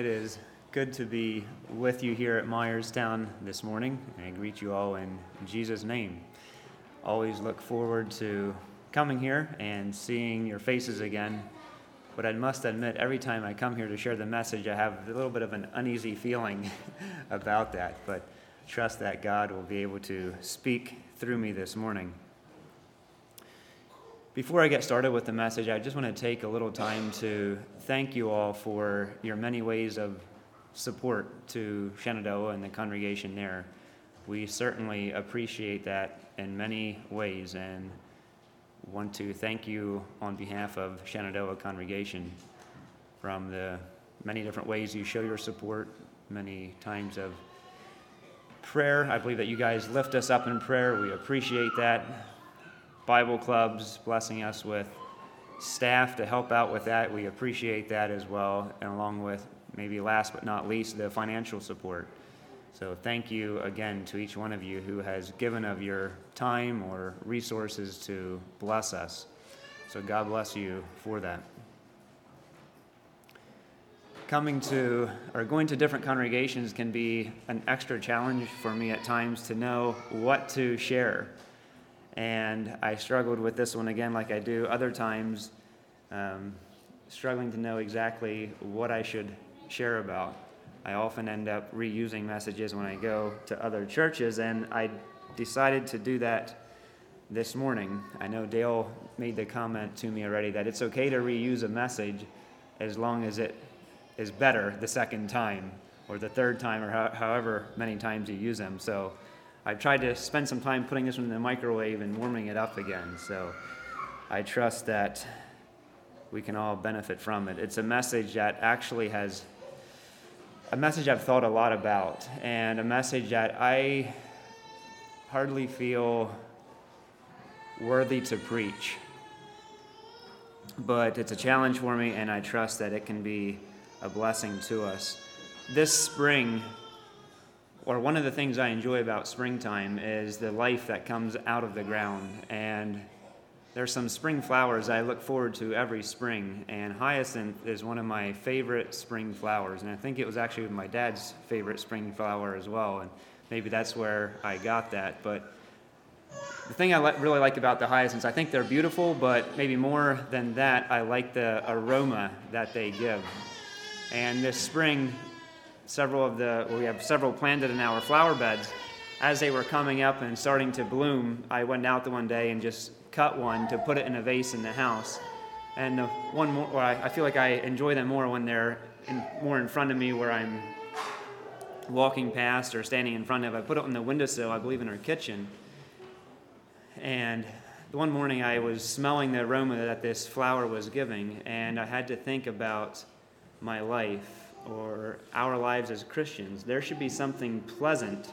It is good to be with you here at Myerstown this morning. I greet you all in Jesus' name. Always look forward to coming here and seeing your faces again. But I must admit, every time I come here to share the message, I have a little bit of an uneasy feeling about that. But trust that God will be able to speak through me this morning. Before I get started with the message, I just want to take a little time to thank you all for your many ways of support to Shenandoah and the congregation there. We certainly appreciate that in many ways and want to thank you on behalf of Shenandoah congregation from the many different ways you show your support, many times of prayer. I believe that you guys lift us up in prayer. We appreciate that. Bible clubs blessing us with staff to help out with that. We appreciate that as well, and along with maybe last but not least, the financial support. So thank you again to each one of you who has given of your time or resources to bless us. So God bless you for that. Coming to or going to different congregations can be an extra challenge for me at times to know what to share and I struggled with this one again, like I do other times, um, struggling to know exactly what I should share about. I often end up reusing messages when I go to other churches, and I decided to do that this morning. I know Dale made the comment to me already that it's okay to reuse a message as long as it is better the second time or the third time or however many times you use them. So I've tried to spend some time putting this one in the microwave and warming it up again. So I trust that we can all benefit from it. It's a message that actually has a message I've thought a lot about, and a message that I hardly feel worthy to preach. But it's a challenge for me, and I trust that it can be a blessing to us. This spring, or one of the things I enjoy about springtime is the life that comes out of the ground. And there's some spring flowers I look forward to every spring, and hyacinth is one of my favorite spring flowers. And I think it was actually my dad's favorite spring flower as well. And maybe that's where I got that. But the thing I really like about the hyacinths, I think they're beautiful, but maybe more than that, I like the aroma that they give. And this spring, several of the, well, we have several planted in our flower beds. As they were coming up and starting to bloom, I went out the one day and just cut one to put it in a vase in the house. And the one more, well, I feel like I enjoy them more when they're in, more in front of me where I'm walking past or standing in front of. I put it on the windowsill, I believe in our kitchen. And one morning I was smelling the aroma that this flower was giving, and I had to think about my life or our lives as Christians, there should be something pleasant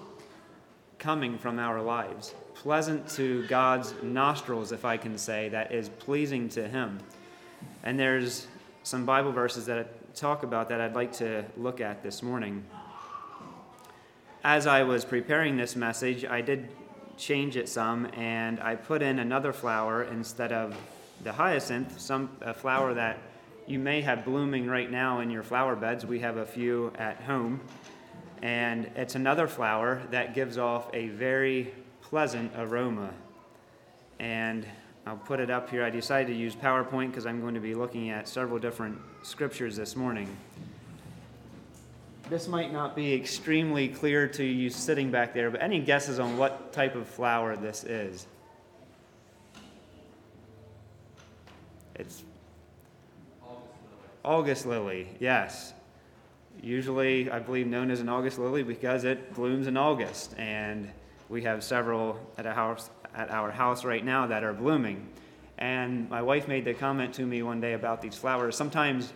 coming from our lives. Pleasant to God's nostrils, if I can say, that is pleasing to Him. And there's some Bible verses that talk about that I'd like to look at this morning. As I was preparing this message, I did change it some, and I put in another flower instead of the hyacinth, some a flower that you may have blooming right now in your flower beds. We have a few at home. And it's another flower that gives off a very pleasant aroma. And I'll put it up here. I decided to use PowerPoint because I'm going to be looking at several different scriptures this morning. This might not be extremely clear to you sitting back there, but any guesses on what type of flower this is? It's August lily, yes. Usually, I believe, known as an August lily because it blooms in August. And we have several at, a house, at our house right now that are blooming. And my wife made the comment to me one day about these flowers. Sometimes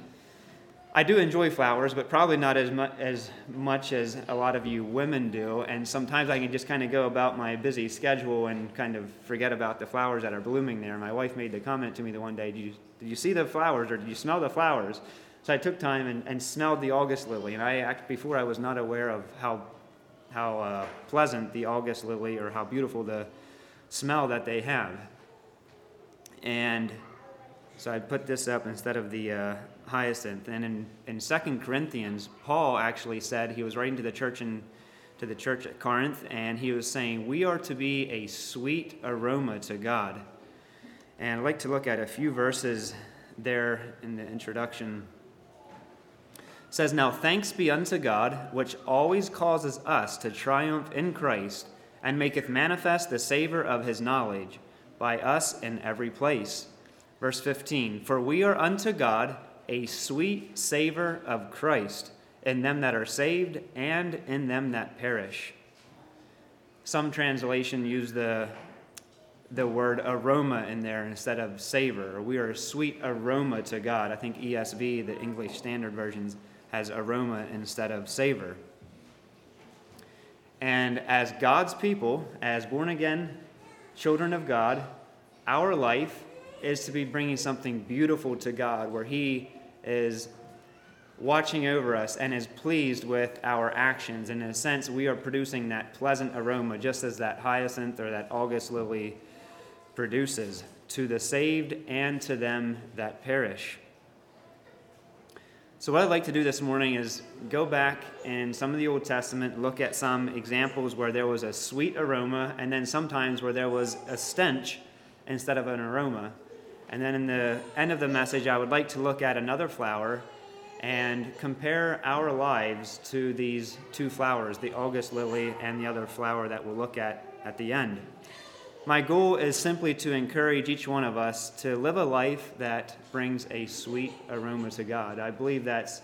I do enjoy flowers, but probably not as much as much as a lot of you women do. And sometimes I can just kind of go about my busy schedule and kind of forget about the flowers that are blooming there. My wife made the comment to me the one day, "Did you did you see the flowers or did you smell the flowers? So I took time and, and smelled the August lily. And I before I was not aware of how, how uh, pleasant the August lily or how beautiful the smell that they have. And So I put this up instead of the uh, hyacinth. And in, in 2 Corinthians, Paul actually said, he was writing to the church in to the church at Corinth, and he was saying, We are to be a sweet aroma to God. And I'd like to look at a few verses there in the introduction. It says, Now thanks be unto God, which always causes us to triumph in Christ, and maketh manifest the savor of his knowledge by us in every place. Verse 15 For we are unto God a sweet savor of Christ in them that are saved and in them that perish. Some translation use the, the word aroma in there instead of savor. We are a sweet aroma to God. I think ESV, the English Standard Versions, has aroma instead of savor. And as God's people, as born again children of God, our life is to be bringing something beautiful to God where He is watching over us and is pleased with our actions. And in a sense, we are producing that pleasant aroma, just as that hyacinth or that August lily produces, to the saved and to them that perish. So, what I'd like to do this morning is go back in some of the Old Testament, look at some examples where there was a sweet aroma, and then sometimes where there was a stench instead of an aroma. And then in the end of the message, I would like to look at another flower and compare our lives to these two flowers, the August lily and the other flower that we'll look at at the end. My goal is simply to encourage each one of us to live a life that brings a sweet aroma to God. I believe that's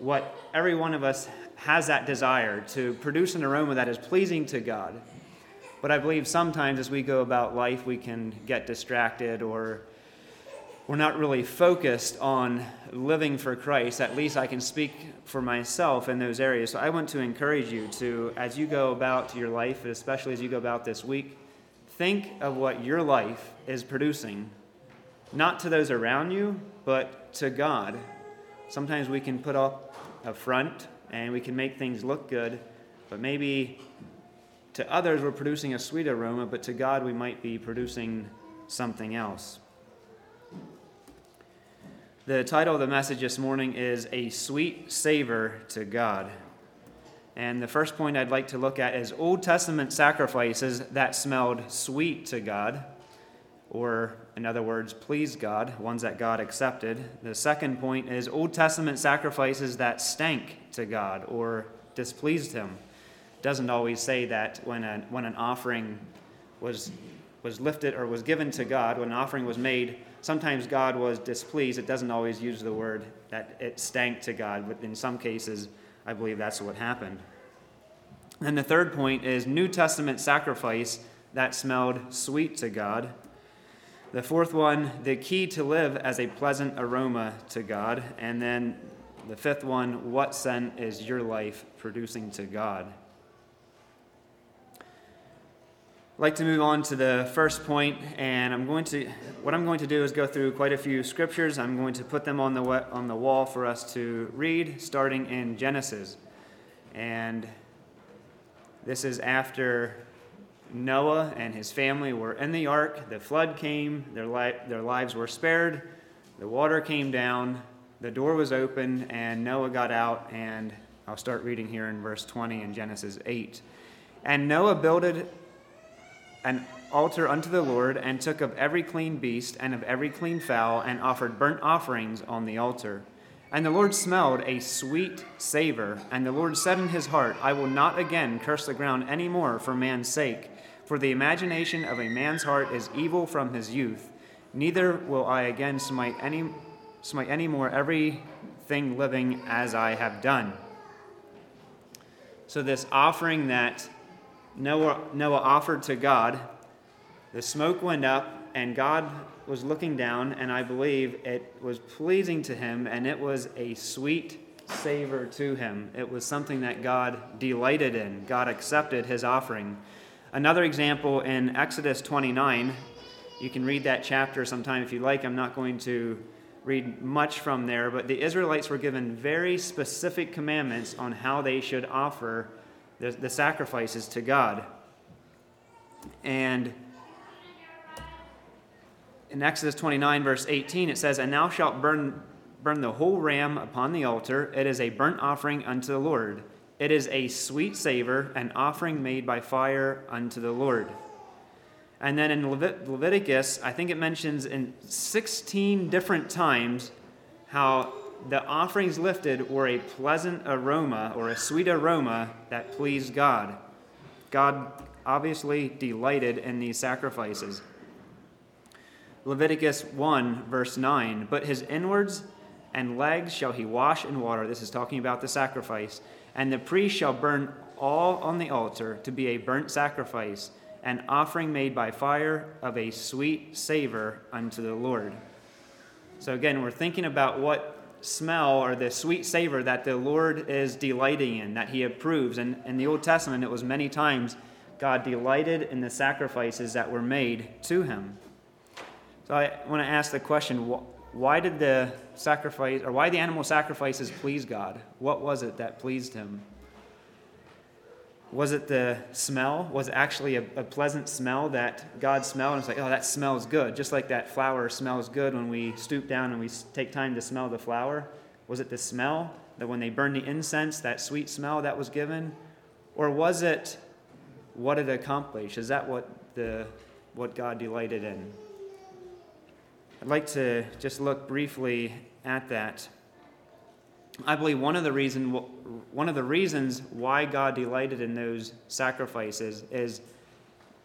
what every one of us has that desire to produce an aroma that is pleasing to God. But I believe sometimes as we go about life, we can get distracted or we're not really focused on living for Christ. At least I can speak for myself in those areas. So I want to encourage you to, as you go about your life, especially as you go about this week, think of what your life is producing, not to those around you, but to God. Sometimes we can put up a front and we can make things look good, but maybe to others we're producing a sweet aroma, but to God we might be producing something else. The title of the message this morning is A Sweet Savor to God. And the first point I'd like to look at is Old Testament sacrifices that smelled sweet to God, or in other words, pleased God, ones that God accepted. The second point is Old Testament sacrifices that stank to God or displeased Him. It doesn't always say that when, a, when an offering was, was lifted or was given to God, when an offering was made, sometimes God was displeased. It doesn't always use the word that it stank to God, but in some cases, I believe that's what happened. And the third point is New Testament sacrifice that smelled sweet to God. The fourth one, the key to live as a pleasant aroma to God. And then the fifth one, what scent is your life producing to God? I'd like to move on to the first point, and I'm going to what I'm going to do is go through quite a few scriptures. I'm going to put them on the on the wall for us to read, starting in Genesis, and this is after Noah and his family were in the ark. The flood came; their li- their lives were spared. The water came down. The door was open, and Noah got out. And I'll start reading here in verse 20 in Genesis 8. And Noah builded an altar unto the Lord, and took of every clean beast and of every clean fowl, and offered burnt offerings on the altar. And the Lord smelled a sweet savor. And the Lord said in his heart, I will not again curse the ground any more for man's sake, for the imagination of a man's heart is evil from his youth. Neither will I again smite any, smite any more every thing living as I have done. So, this offering that Noah, Noah offered to God, the smoke went up, and God was looking down, and I believe it was pleasing to him, and it was a sweet savor to him. It was something that God delighted in. God accepted his offering. Another example in Exodus 29, you can read that chapter sometime if you like. I'm not going to read much from there, but the Israelites were given very specific commandments on how they should offer the, the sacrifices to God. And in Exodus 29, verse 18, it says, And thou shalt burn, burn the whole ram upon the altar. It is a burnt offering unto the Lord. It is a sweet savor, an offering made by fire unto the Lord. And then in Levit- Leviticus, I think it mentions in 16 different times how the offerings lifted were a pleasant aroma or a sweet aroma that pleased God. God obviously delighted in these sacrifices. Leviticus 1, verse 9 But his inwards and legs shall he wash in water. This is talking about the sacrifice. And the priest shall burn all on the altar to be a burnt sacrifice, an offering made by fire of a sweet savor unto the Lord. So again, we're thinking about what smell or the sweet savor that the Lord is delighting in, that he approves. And in the Old Testament, it was many times God delighted in the sacrifices that were made to him. So I want to ask the question why did the sacrifice, or why the animal sacrifices please God? What was it that pleased him? Was it the smell? Was it actually a, a pleasant smell that God smelled? And it's like, oh, that smells good. Just like that flower smells good when we stoop down and we take time to smell the flower. Was it the smell that when they burned the incense, that sweet smell that was given? Or was it what it accomplished? Is that what, the, what God delighted in? I'd like to just look briefly at that. I believe one of the reason one of the reasons why God delighted in those sacrifices is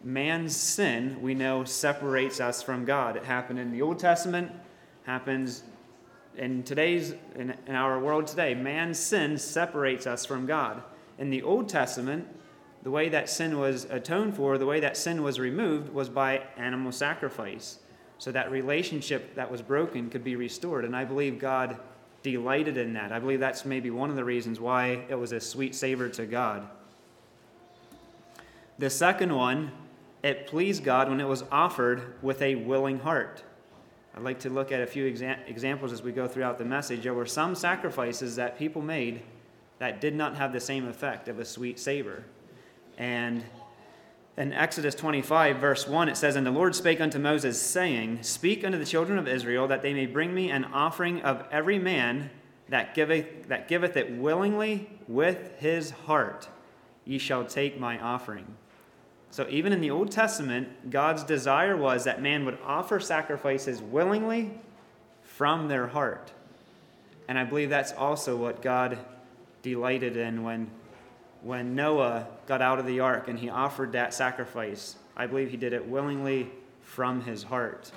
man's sin we know separates us from God. It happened in the Old Testament, happens in today's in, in our world today. Man's sin separates us from God. In the Old Testament, the way that sin was atoned for, the way that sin was removed was by animal sacrifice. So that relationship that was broken could be restored. And I believe God delighted in that. I believe that's maybe one of the reasons why it was a sweet savor to God. The second one, it pleased God when it was offered with a willing heart. I'd like to look at a few exa- examples as we go throughout the message. There were some sacrifices that people made that did not have the same effect of a sweet savor. And in Exodus 25, verse 1, it says, And the Lord spake unto Moses, saying, Speak unto the children of Israel, that they may bring me an offering of every man that giveth, that giveth it willingly with his heart. Ye shall take my offering. So, even in the Old Testament, God's desire was that man would offer sacrifices willingly from their heart. And I believe that's also what God delighted in when when Noah got out of the ark and he offered that sacrifice, I believe he did it willingly from his heart.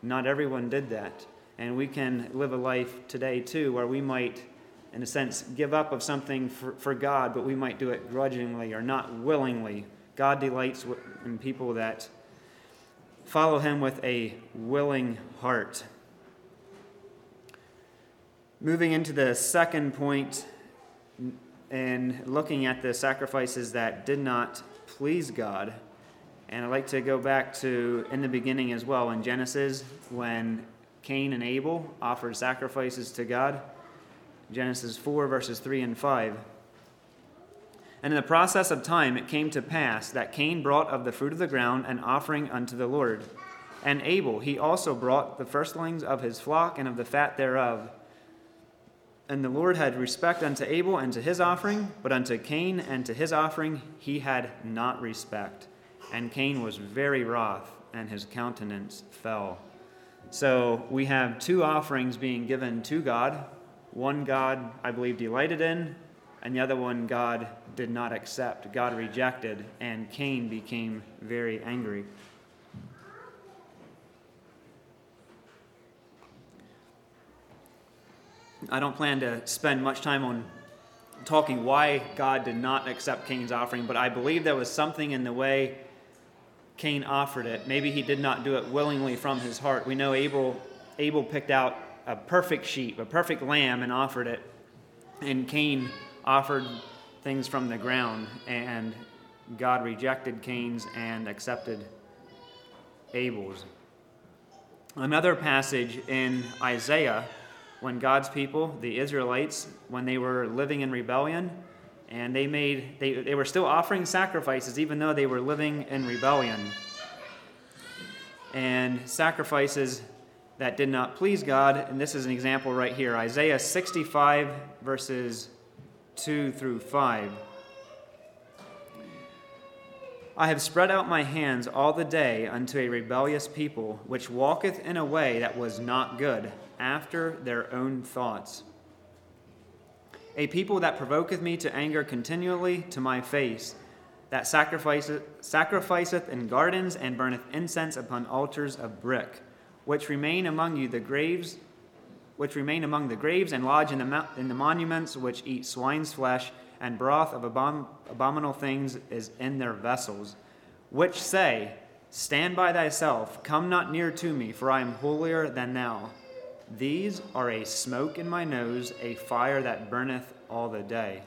Not everyone did that. And we can live a life today, too, where we might, in a sense, give up of something for, for God, but we might do it grudgingly or not willingly. God delights in people that follow him with a willing heart. Moving into the second point in looking at the sacrifices that did not please God. And I'd like to go back to in the beginning as well in Genesis when Cain and Abel offered sacrifices to God. Genesis 4, verses 3 and 5. And in the process of time it came to pass that Cain brought of the fruit of the ground an offering unto the Lord. And Abel, he also brought the firstlings of his flock and of the fat thereof. And the Lord had respect unto Abel and to his offering, but unto Cain and to his offering he had not respect. And Cain was very wroth, and his countenance fell. So we have two offerings being given to God. One God, I believe, delighted in, and the other one God did not accept. God rejected, and Cain became very angry. I don't plan to spend much time on talking why God did not accept Cain's offering, but I believe there was something in the way Cain offered it. Maybe he did not do it willingly from his heart. We know Abel, Abel picked out a perfect sheep, a perfect lamb, and offered it. And Cain offered things from the ground, and God rejected Cain's and accepted Abel's. Another passage in Isaiah when God's people, the Israelites, when they were living in rebellion, and they made they, they were still offering sacrifices even though they were living in rebellion. and sacrifices that did not please God. And this is an example right here Isaiah 65, verses 2 through 5. I have spread out my hands all the day unto a rebellious people, which walketh in a way that was not good, after their own thoughts. A people that provoketh me to anger continually to my face, that sacrificeth, sacrificeth in gardens and burneth incense upon altars of brick, which remain among you the graves, which remain among the graves and lodge in the, in the monuments, which eat swine's flesh and broth of abom- abominable things is in their vessels, which say, Stand by thyself, come not near to me, for I am holier than thou. These are a smoke in my nose, a fire that burneth all the day.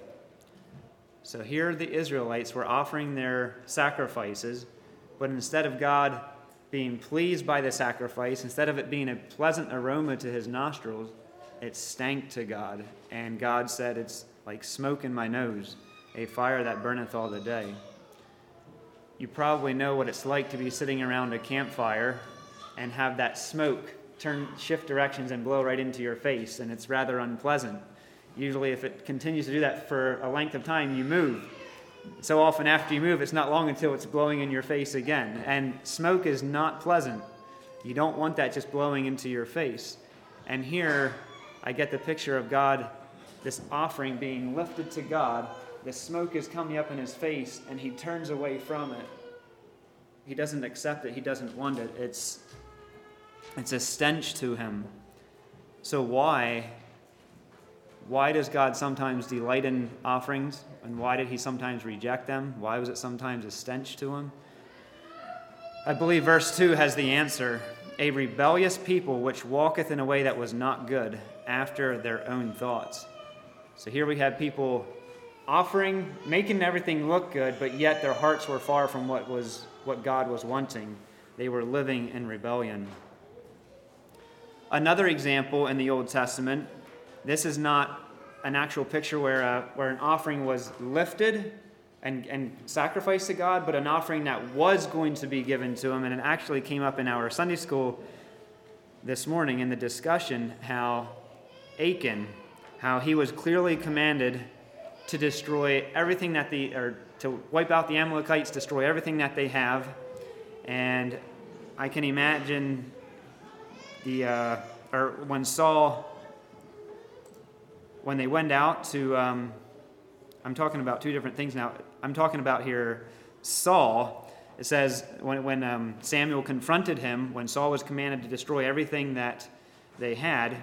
So here the Israelites were offering their sacrifices, but instead of God being pleased by the sacrifice, instead of it being a pleasant aroma to his nostrils, it stank to God. And God said, It's like smoke in my nose, a fire that burneth all the day. You probably know what it's like to be sitting around a campfire and have that smoke turn shift directions and blow right into your face, and it's rather unpleasant. Usually, if it continues to do that for a length of time, you move. So often, after you move, it's not long until it's blowing in your face again. And smoke is not pleasant. You don't want that just blowing into your face. And here, I get the picture of God this offering being lifted to God, the smoke is coming up in his face, and he turns away from it. He doesn't accept it, he doesn't want it. It's, it's a stench to him. So, why? Why does God sometimes delight in offerings? And why did he sometimes reject them? Why was it sometimes a stench to him? I believe verse 2 has the answer. A rebellious people which walketh in a way that was not good, after their own thoughts. So here we have people offering, making everything look good, but yet their hearts were far from what was what God was wanting. They were living in rebellion. Another example in the Old Testament, this is not an actual picture where, uh, where an offering was lifted and, and sacrificed to God, but an offering that was going to be given to him. And it actually came up in our Sunday school this morning in the discussion how Achan, how he was clearly commanded to destroy everything that the, or to wipe out the Amalekites, destroy everything that they have. And I can imagine the, uh, or when Saul, when they went out to, um, I'm talking about two different things now. I'm talking about here Saul. It says when, when um, Samuel confronted him, when Saul was commanded to destroy everything that they had,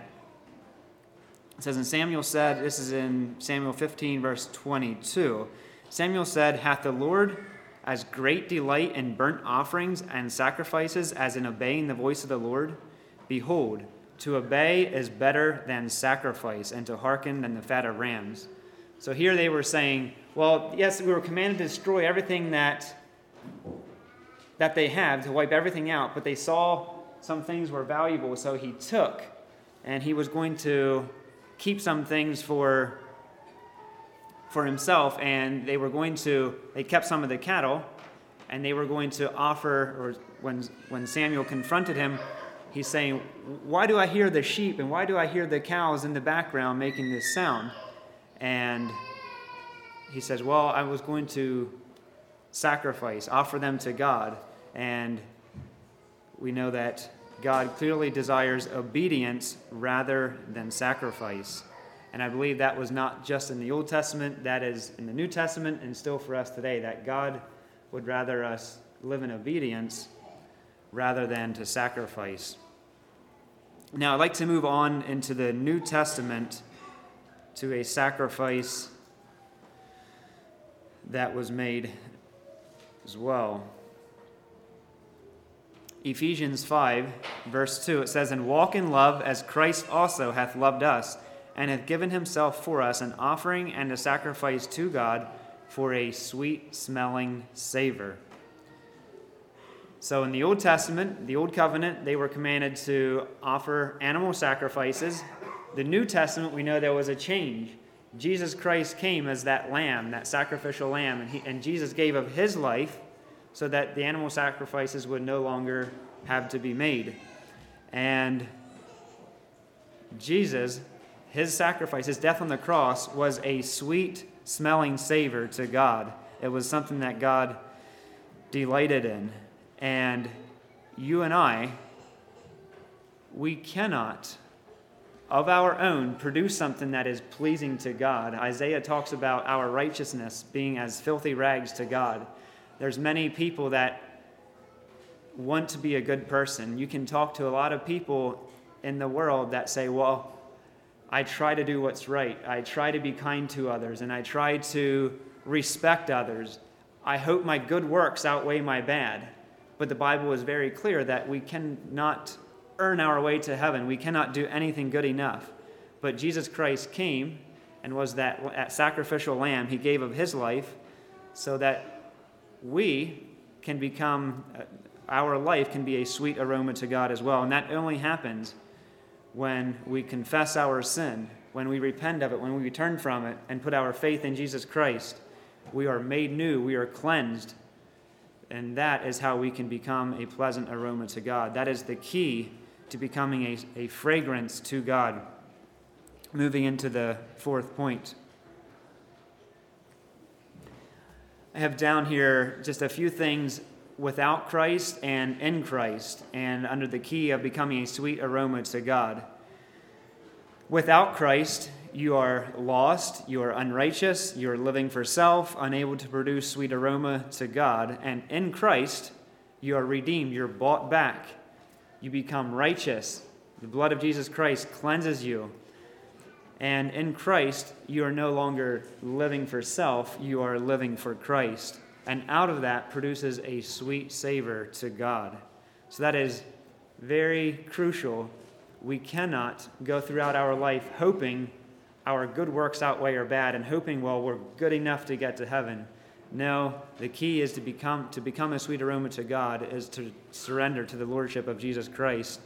it says, And Samuel said, this is in Samuel 15, verse 22. Samuel said, Hath the Lord as great delight in burnt offerings and sacrifices as in obeying the voice of the Lord? Behold, to obey is better than sacrifice, and to hearken than the fat of rams. So here they were saying, well, yes, we were commanded to destroy everything that, that they have, to wipe everything out, but they saw some things were valuable, so he took, and he was going to keep some things for for himself and they were going to they kept some of the cattle and they were going to offer or when when Samuel confronted him he's saying why do I hear the sheep and why do I hear the cows in the background making this sound and he says well I was going to sacrifice offer them to God and we know that God clearly desires obedience rather than sacrifice. And I believe that was not just in the Old Testament, that is in the New Testament, and still for us today, that God would rather us live in obedience rather than to sacrifice. Now, I'd like to move on into the New Testament to a sacrifice that was made as well. Ephesians 5, verse 2, it says, And walk in love as Christ also hath loved us, and hath given himself for us an offering and a sacrifice to God for a sweet smelling savor. So in the Old Testament, the Old Covenant, they were commanded to offer animal sacrifices. The New Testament, we know there was a change. Jesus Christ came as that lamb, that sacrificial lamb, and, he, and Jesus gave of his life so that the animal sacrifices would no longer have to be made. And Jesus, his sacrifice, his death on the cross, was a sweet smelling savor to God. It was something that God delighted in. And you and I, we cannot, of our own, produce something that is pleasing to God. Isaiah talks about our righteousness being as filthy rags to God. There's many people that want to be a good person. You can talk to a lot of people in the world that say, well, I try to do what's right. I try to be kind to others, and I try to respect others. I hope my good works outweigh my bad. But the Bible is very clear that we cannot earn our way to heaven. We cannot do anything good enough. But Jesus Christ came and was that, that sacrificial lamb. He gave of his life so that we can become, uh, our life can be a sweet aroma to God as well. And that only happens when we confess our sin, when we repent of it, when we return from it, and put our faith in Jesus Christ. We are made new, we are cleansed, and that is how we can become a pleasant aroma to God. That is the key to becoming a, a fragrance to God. Moving into the fourth point. I have down here just a few things without Christ and in Christ, and under the key of becoming a sweet aroma to God. Without Christ, you are lost, you are unrighteous, you are living for self, unable to produce sweet aroma to God. And in Christ, you are redeemed, you're bought back, you become righteous. The blood of Jesus Christ cleanses you. And in Christ, you are no longer living for self, you are living for Christ and out of that produces a sweet savor to God. So that is very crucial. We cannot go throughout our life hoping our good works outweigh our bad and hoping, well, we're good enough to get to heaven. No, the key is to become to become a sweet aroma to God is to surrender to the lordship of Jesus Christ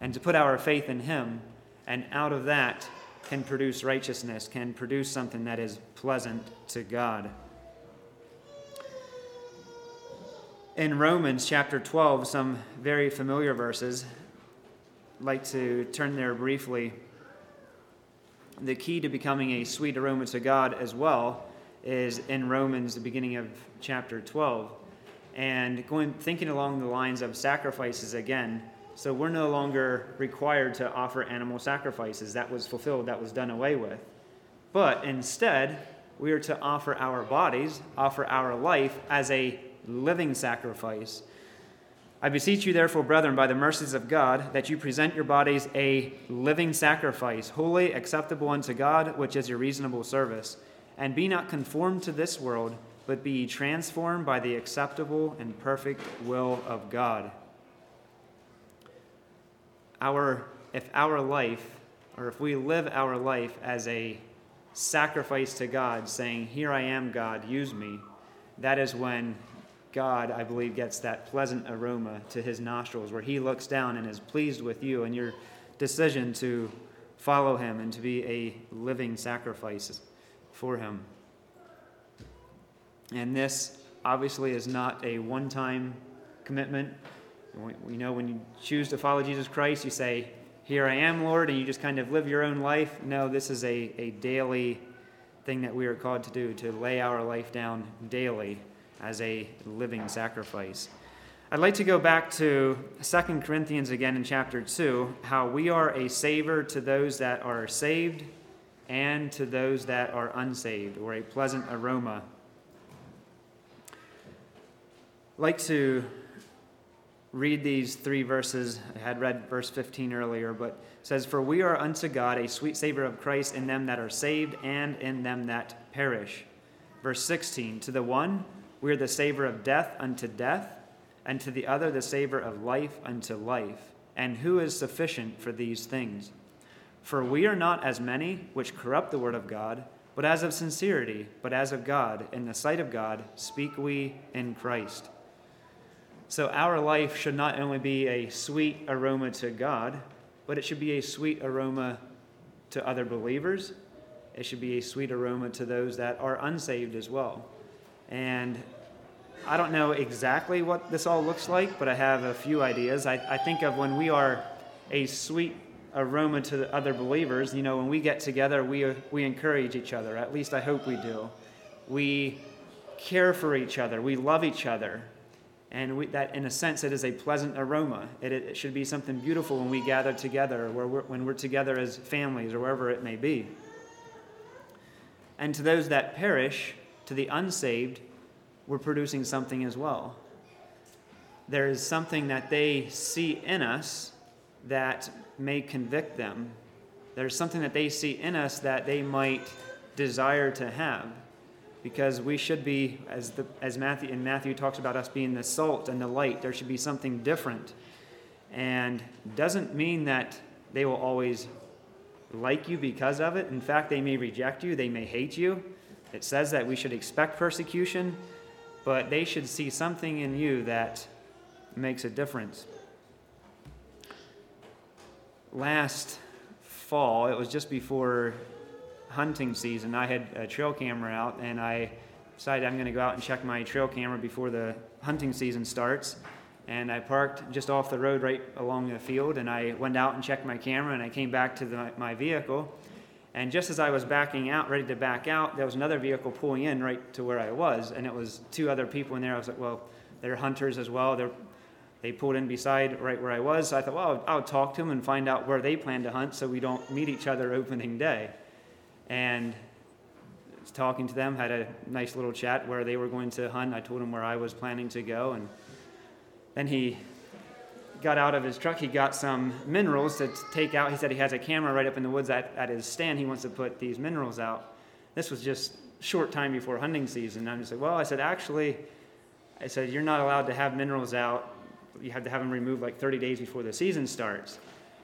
and to put our faith in him and out of that can produce righteousness, can produce something that is pleasant to God. in Romans chapter 12 some very familiar verses. I'd like to turn there briefly. The key to becoming a sweet aroma to God as well is in Romans, the beginning of chapter 12. And going thinking along the lines of sacrifices again. So we're no longer required to offer animal sacrifices. That was fulfilled, that was done away with. But instead, we are to offer our bodies, offer our life as a living sacrifice. I beseech you, therefore, brethren, by the mercies of God, that you present your bodies a living sacrifice, holy, acceptable unto God, which is your reasonable service. And be not conformed to this world, but be transformed by the acceptable and perfect will of God. Our, if our life, or if we live our life as a sacrifice to God, saying, Here I am, God, use me, that is when God, I believe, gets that pleasant aroma to his nostrils where he looks down and is pleased with you and your decision to follow him and to be a living sacrifice for him. And this obviously is not a one time commitment. We know when you choose to follow Jesus Christ, you say, Here I am, Lord, and you just kind of live your own life. No, this is a, a daily thing that we are called to do, to lay our life down daily as a living sacrifice. I'd like to go back to 2 Corinthians again in chapter 2, how we are a savor to those that are saved and to those that are unsaved, or a pleasant aroma. I'd like to read these three verses. I had read verse 15 earlier, but says, For we are unto God a sweet savor of Christ in them that are saved and in them that perish. Verse 16, To the one, we are the savor of death unto death, and to the other the savor of life unto life. And who is sufficient for these things? For we are not as many which corrupt the word of God, but as of sincerity, but as of God, in the sight of God, speak we in Christ. So our life should not only be a sweet aroma to God, but it should be a sweet aroma to other believers. It should be a sweet aroma to those that are unsaved as well. And I don't know exactly what this all looks like, but I have a few ideas. I, I think of when we are a sweet aroma to the other believers. You know, when we get together, we, we encourage each other. At least I hope we do. We care for each other. We love each other. And we, that, in a sense, it is a pleasant aroma. It, it should be something beautiful when we gather together, where we're, when we're together as families or wherever it may be. And to those that perish, to the unsaved, we're producing something as well. There is something that they see in us that may convict them. There's something that they see in us that they might desire to have. Because we should be, as, the, as Matthew, and Matthew talks about us being the salt and the light, there should be something different. And doesn't mean that they will always like you because of it. In fact, they may reject you, they may hate you. It says that we should expect persecution, but they should see something in you that makes a difference last fall, it was just before hunting season, I had a trail camera out and I decided I'm going to go out and check my trail camera before the hunting season starts. And I parked just off the road right along the field and I went out and checked my camera and I came back to the, my vehicle. And just as I was backing out, ready to back out, there was another vehicle pulling in right to where I was. And it was two other people in there. I was like, well, they're hunters as well. They're they pulled in beside right where I was. So I thought, well, I'll, I'll talk to them and find out where they plan to hunt so we don't meet each other opening day. And talking to them, had a nice little chat where they were going to hunt. I told him where I was planning to go. And then he got out of his truck. He got some minerals to take out. He said he has a camera right up in the woods at, at his stand. He wants to put these minerals out. This was just short time before hunting season. I'm just like, well, I said, actually, I said, you're not allowed to have minerals out you have to have them removed like 30 days before the season starts.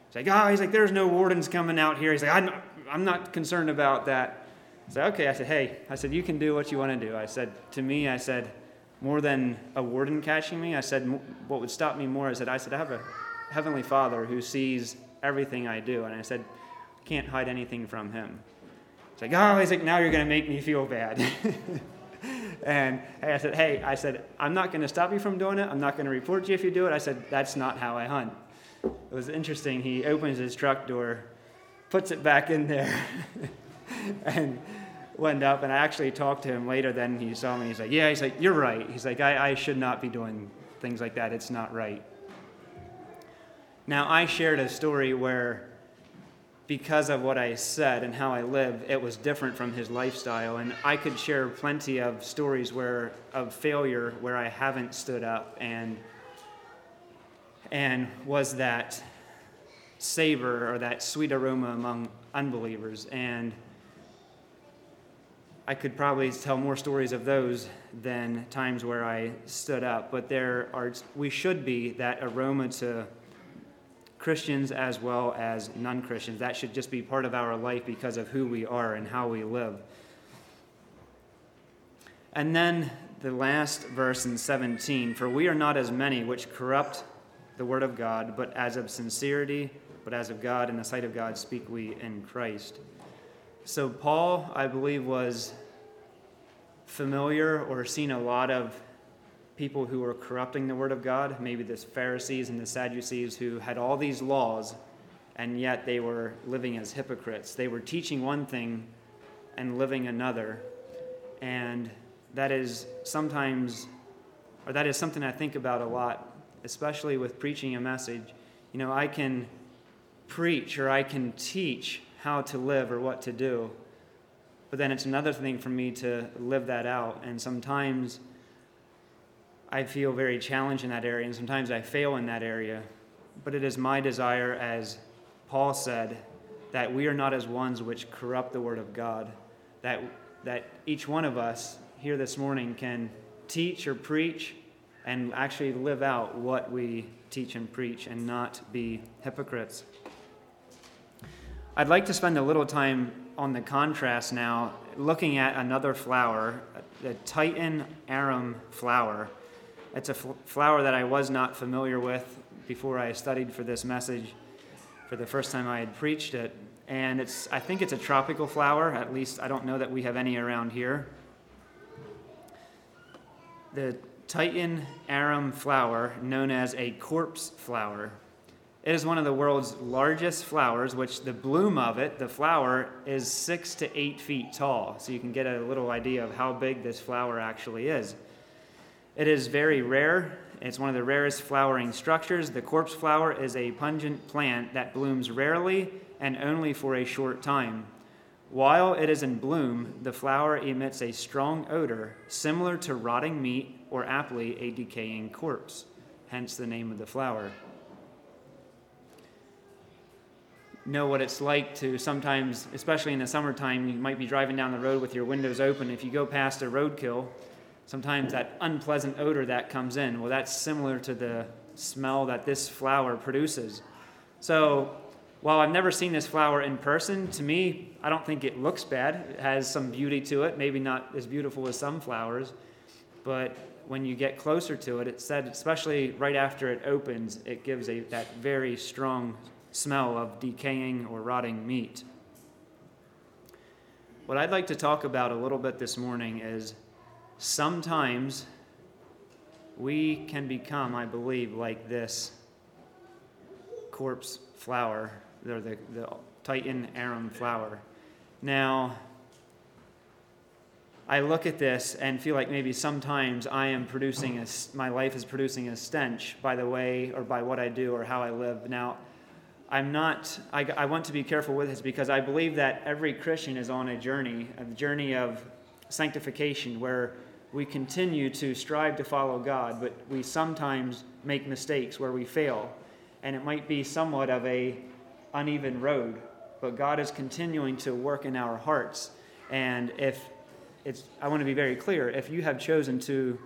He's like, oh, he's like, there's no wardens coming out here. He's like, I'm I'm not concerned about that. I said, okay. I said, hey, I said, you can do what you want to do. I said, to me, I said, more than a warden catching me, I said, what would stop me more is that I said, I have a heavenly Father who sees everything I do. And I said, can't hide anything from him. He's like, oh, he's like, now you're going to make me feel bad. and I said, hey, I said, I'm not going to stop you from doing it. I'm not going to report you if you do it. I said, that's not how I hunt. It was interesting. He opens his truck door, puts it back in there, and went up. And I actually talked to him later. Then he saw me. He's like, yeah. He's like, you're right. He's like, I, I should not be doing things like that. It's not right. Now, I shared a story where because of what I said and how I lived, it was different from his lifestyle. And I could share plenty of stories where of failure where I haven't stood up and and was that savor or that sweet aroma among unbelievers. And I could probably tell more stories of those than times where I stood up. But there are we should be that aroma to Christians as well as non Christians. That should just be part of our life because of who we are and how we live. And then the last verse in 17 For we are not as many which corrupt the word of God, but as of sincerity, but as of God, in the sight of God, speak we in Christ. So, Paul, I believe, was familiar or seen a lot of people who were corrupting the Word of God, maybe the Pharisees and the Sadducees who had all these laws, and yet they were living as hypocrites. They were teaching one thing and living another. And that is sometimes, or that is something I think about a lot, especially with preaching a message. You know, I can preach or I can teach how to live or what to do. But then it's another thing for me to live that out. And sometimes I feel very challenged in that area, and sometimes I fail in that area. But it is my desire, as Paul said, that we are not as ones which corrupt the word of God, that, that each one of us here this morning can teach or preach and actually live out what we teach and preach and not be hypocrites. I'd like to spend a little time on the contrast now, looking at another flower, the Titan arum flower. It's a fl- flower that I was not familiar with before I studied for this message for the first time I had preached it. And it's, I think it's a tropical flower, at least I don't know that we have any around here. The Titan arum flower, known as a corpse flower. It is one of the world's largest flowers, which the bloom of it, the flower, is six to eight feet tall. So you can get a little idea of how big this flower actually is. It is very rare. It's one of the rarest flowering structures. The corpse flower is a pungent plant that blooms rarely and only for a short time. While it is in bloom, the flower emits a strong odor similar to rotting meat or aptly a decaying corpse, hence the name of the flower. Know what it's like to sometimes, especially in the summertime, you might be driving down the road with your windows open. If you go past a roadkill, sometimes that unpleasant odor that comes in, well, that's similar to the smell that this flower produces. So, while I've never seen this flower in person, to me, I don't think it looks bad. It has some beauty to it, maybe not as beautiful as some flowers, but when you get closer to it, it said, especially right after it opens, it gives a, that very strong smell of decaying or rotting meat. What I'd like to talk about a little bit this morning is sometimes we can become, I believe, like this corpse flower, or the, the Titan arum flower. Now, I look at this and feel like maybe sometimes I am producing a, my life is producing a stench by the way or by what I do or how I live. Now, I'm not, I, I want to be careful with this because I believe that every Christian is on a journey, a journey of sanctification where we continue to strive to follow God, but we sometimes make mistakes where we fail. And it might be somewhat of a uneven road, but God is continuing to work in our hearts. And if it's, I want to be very clear, if you have chosen to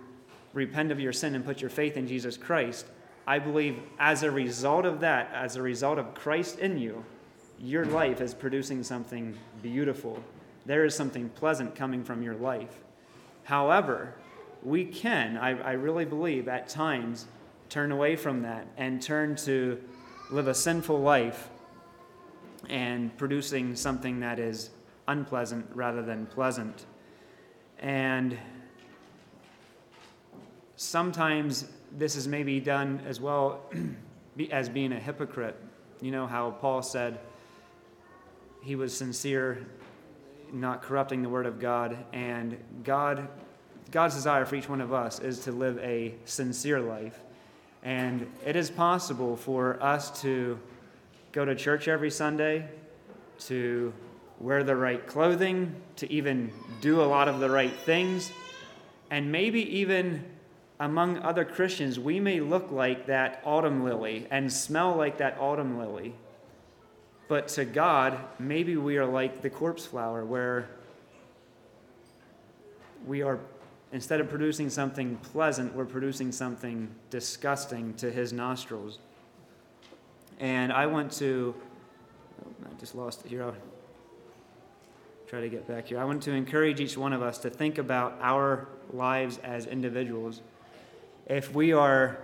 repent of your sin and put your faith in Jesus Christ, I believe as a result of that, as a result of Christ in you, your life is producing something beautiful. There is something pleasant coming from your life. However, we can, I, I really believe, at times turn away from that and turn to live a sinful life and producing something that is unpleasant rather than pleasant. And sometimes this is maybe done as well as being a hypocrite. You know how Paul said he was sincere, not corrupting the word of God, and God God's desire for each one of us is to live a sincere life. And it is possible for us to go to church every Sunday, to wear the right clothing, to even do a lot of the right things, and maybe even among other Christians, we may look like that autumn lily and smell like that autumn lily. But to God, maybe we are like the corpse flower, where we are, instead of producing something pleasant, we're producing something disgusting to his nostrils. And I want to, oh, I just lost it here. I'll try to get back here. I want to encourage each one of us to think about our lives as individuals if we are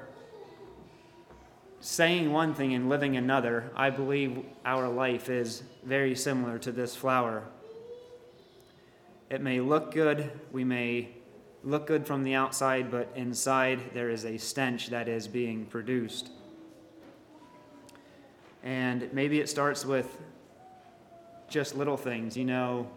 saying one thing and living another, I believe our life is very similar to this flower. It may look good, we may look good from the outside, but inside there is a stench that is being produced. And maybe it starts with just little things, you know.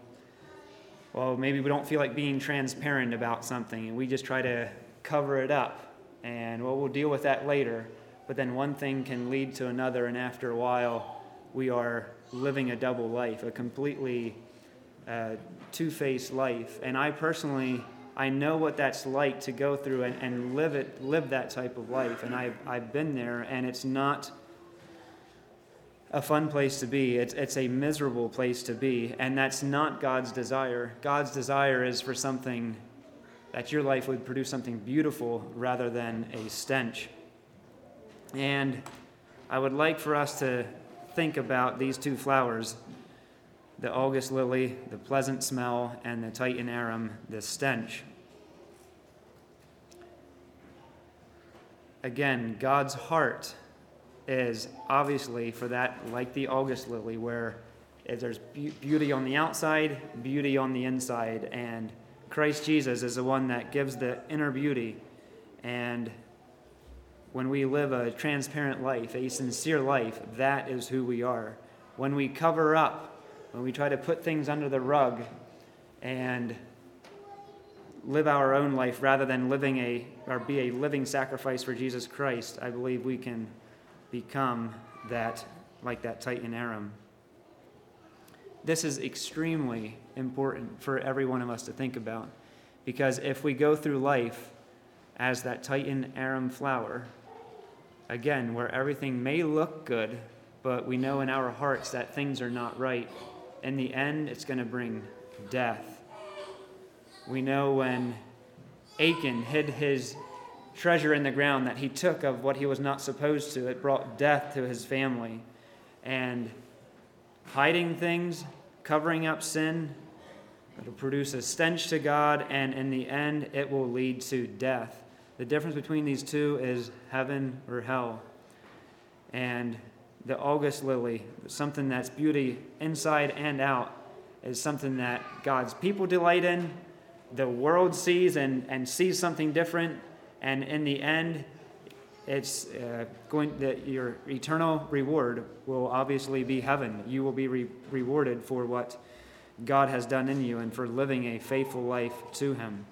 Well, maybe we don't feel like being transparent about something and we just try to cover it up and well, we'll deal with that later. But then one thing can lead to another, and after a while, we are living a double life, a completely uh, two faced life. And I personally, I know what that's like to go through and, and live it, live that type of life. And I've, I've been there, and it's not a fun place to be. It's, it's a miserable place to be. And that's not God's desire. God's desire is for something that your life would produce something beautiful rather than a stench. And I would like for us to think about these two flowers the August lily, the pleasant smell, and the Titan arum, the stench. Again, God's heart is obviously for that, like the August lily, where there's beauty on the outside, beauty on the inside, and Christ Jesus is the one that gives the inner beauty. And when we live a transparent life, a sincere life, that is who we are. When we cover up, when we try to put things under the rug and live our own life rather than living a or be a living sacrifice for Jesus Christ, I believe we can become that like that Titan arum. This is extremely important for every one of us to think about because if we go through life as that Titan arum flower, again, where everything may look good, but we know in our hearts that things are not right, in the end, it's going to bring death. We know when Achan hid his treasure in the ground that he took of what he was not supposed to, it brought death to his family. And hiding things, covering up sin, it'll produce a stench to God, and in the end, it will lead to death. The difference between these two is heaven or hell. And the August lily, something that's beauty inside and out, is something that God's people delight in, the world sees and, and sees something different, and in the end, it's uh, going that your eternal reward will obviously be heaven. You will be re- rewarded for what God has done in you and for living a faithful life to Him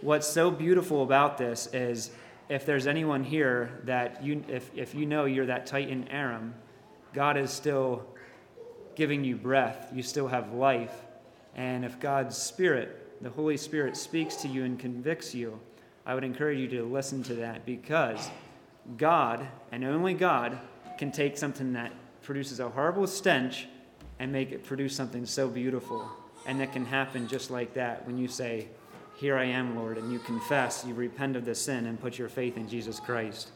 what's so beautiful about this is if there's anyone here that you, if, if you know you're that Titan arum, God is still giving you breath. You still have life. And if God's Spirit, the Holy Spirit, speaks to you and convicts you, I would encourage you to listen to that because God, and only God, can take something that produces a horrible stench and make it produce something so beautiful. And that can happen just like that when you say, here I am, Lord, and you confess, you repent of the sin, and put your faith in Jesus Christ.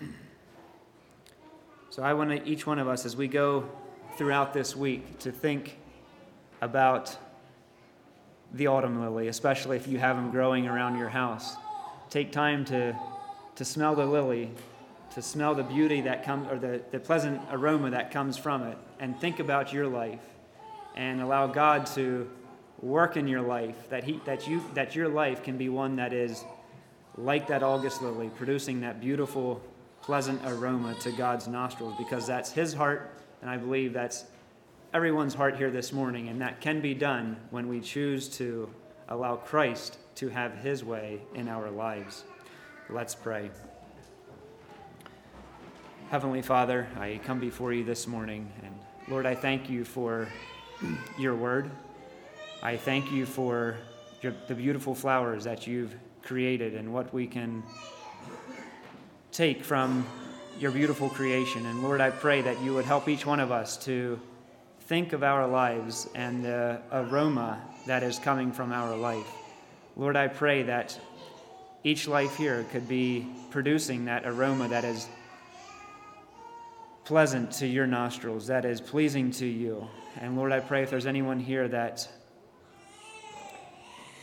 So I want each one of us, as we go throughout this week, to think about the autumn lily, especially if you have them growing around your house. Take time to, to smell the lily, to smell the beauty that comes, or the, the pleasant aroma that comes from it, and think about your life and allow God to work in your life, that, he, that, you, that your life can be one that is like that August lily, producing that beautiful, pleasant aroma to God's nostrils, because that's His heart, and I believe that's everyone's heart here this morning, and that can be done when we choose to allow Christ to have His way in our lives. Let's pray. Heavenly Father, I come before you this morning, and Lord, I thank you for your word. I thank you for your, the beautiful flowers that you've created and what we can take from your beautiful creation. And Lord, I pray that you would help each one of us to think of our lives and the aroma that is coming from our life. Lord, I pray that each life here could be producing that aroma that is pleasant to your nostrils, that is pleasing to you. And Lord, I pray if there's anyone here that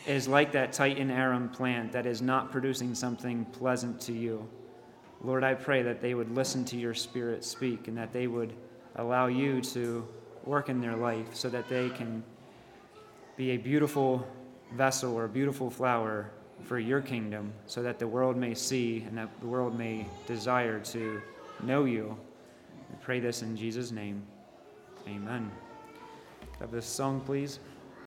is like that Titan arum plant that is not producing something pleasant to you. Lord, I pray that they would listen to your Spirit speak and that they would allow you to work in their life so that they can be a beautiful vessel or a beautiful flower for your kingdom so that the world may see and that the world may desire to know you we pray this in Jesus' name. Amen. Have this song, please.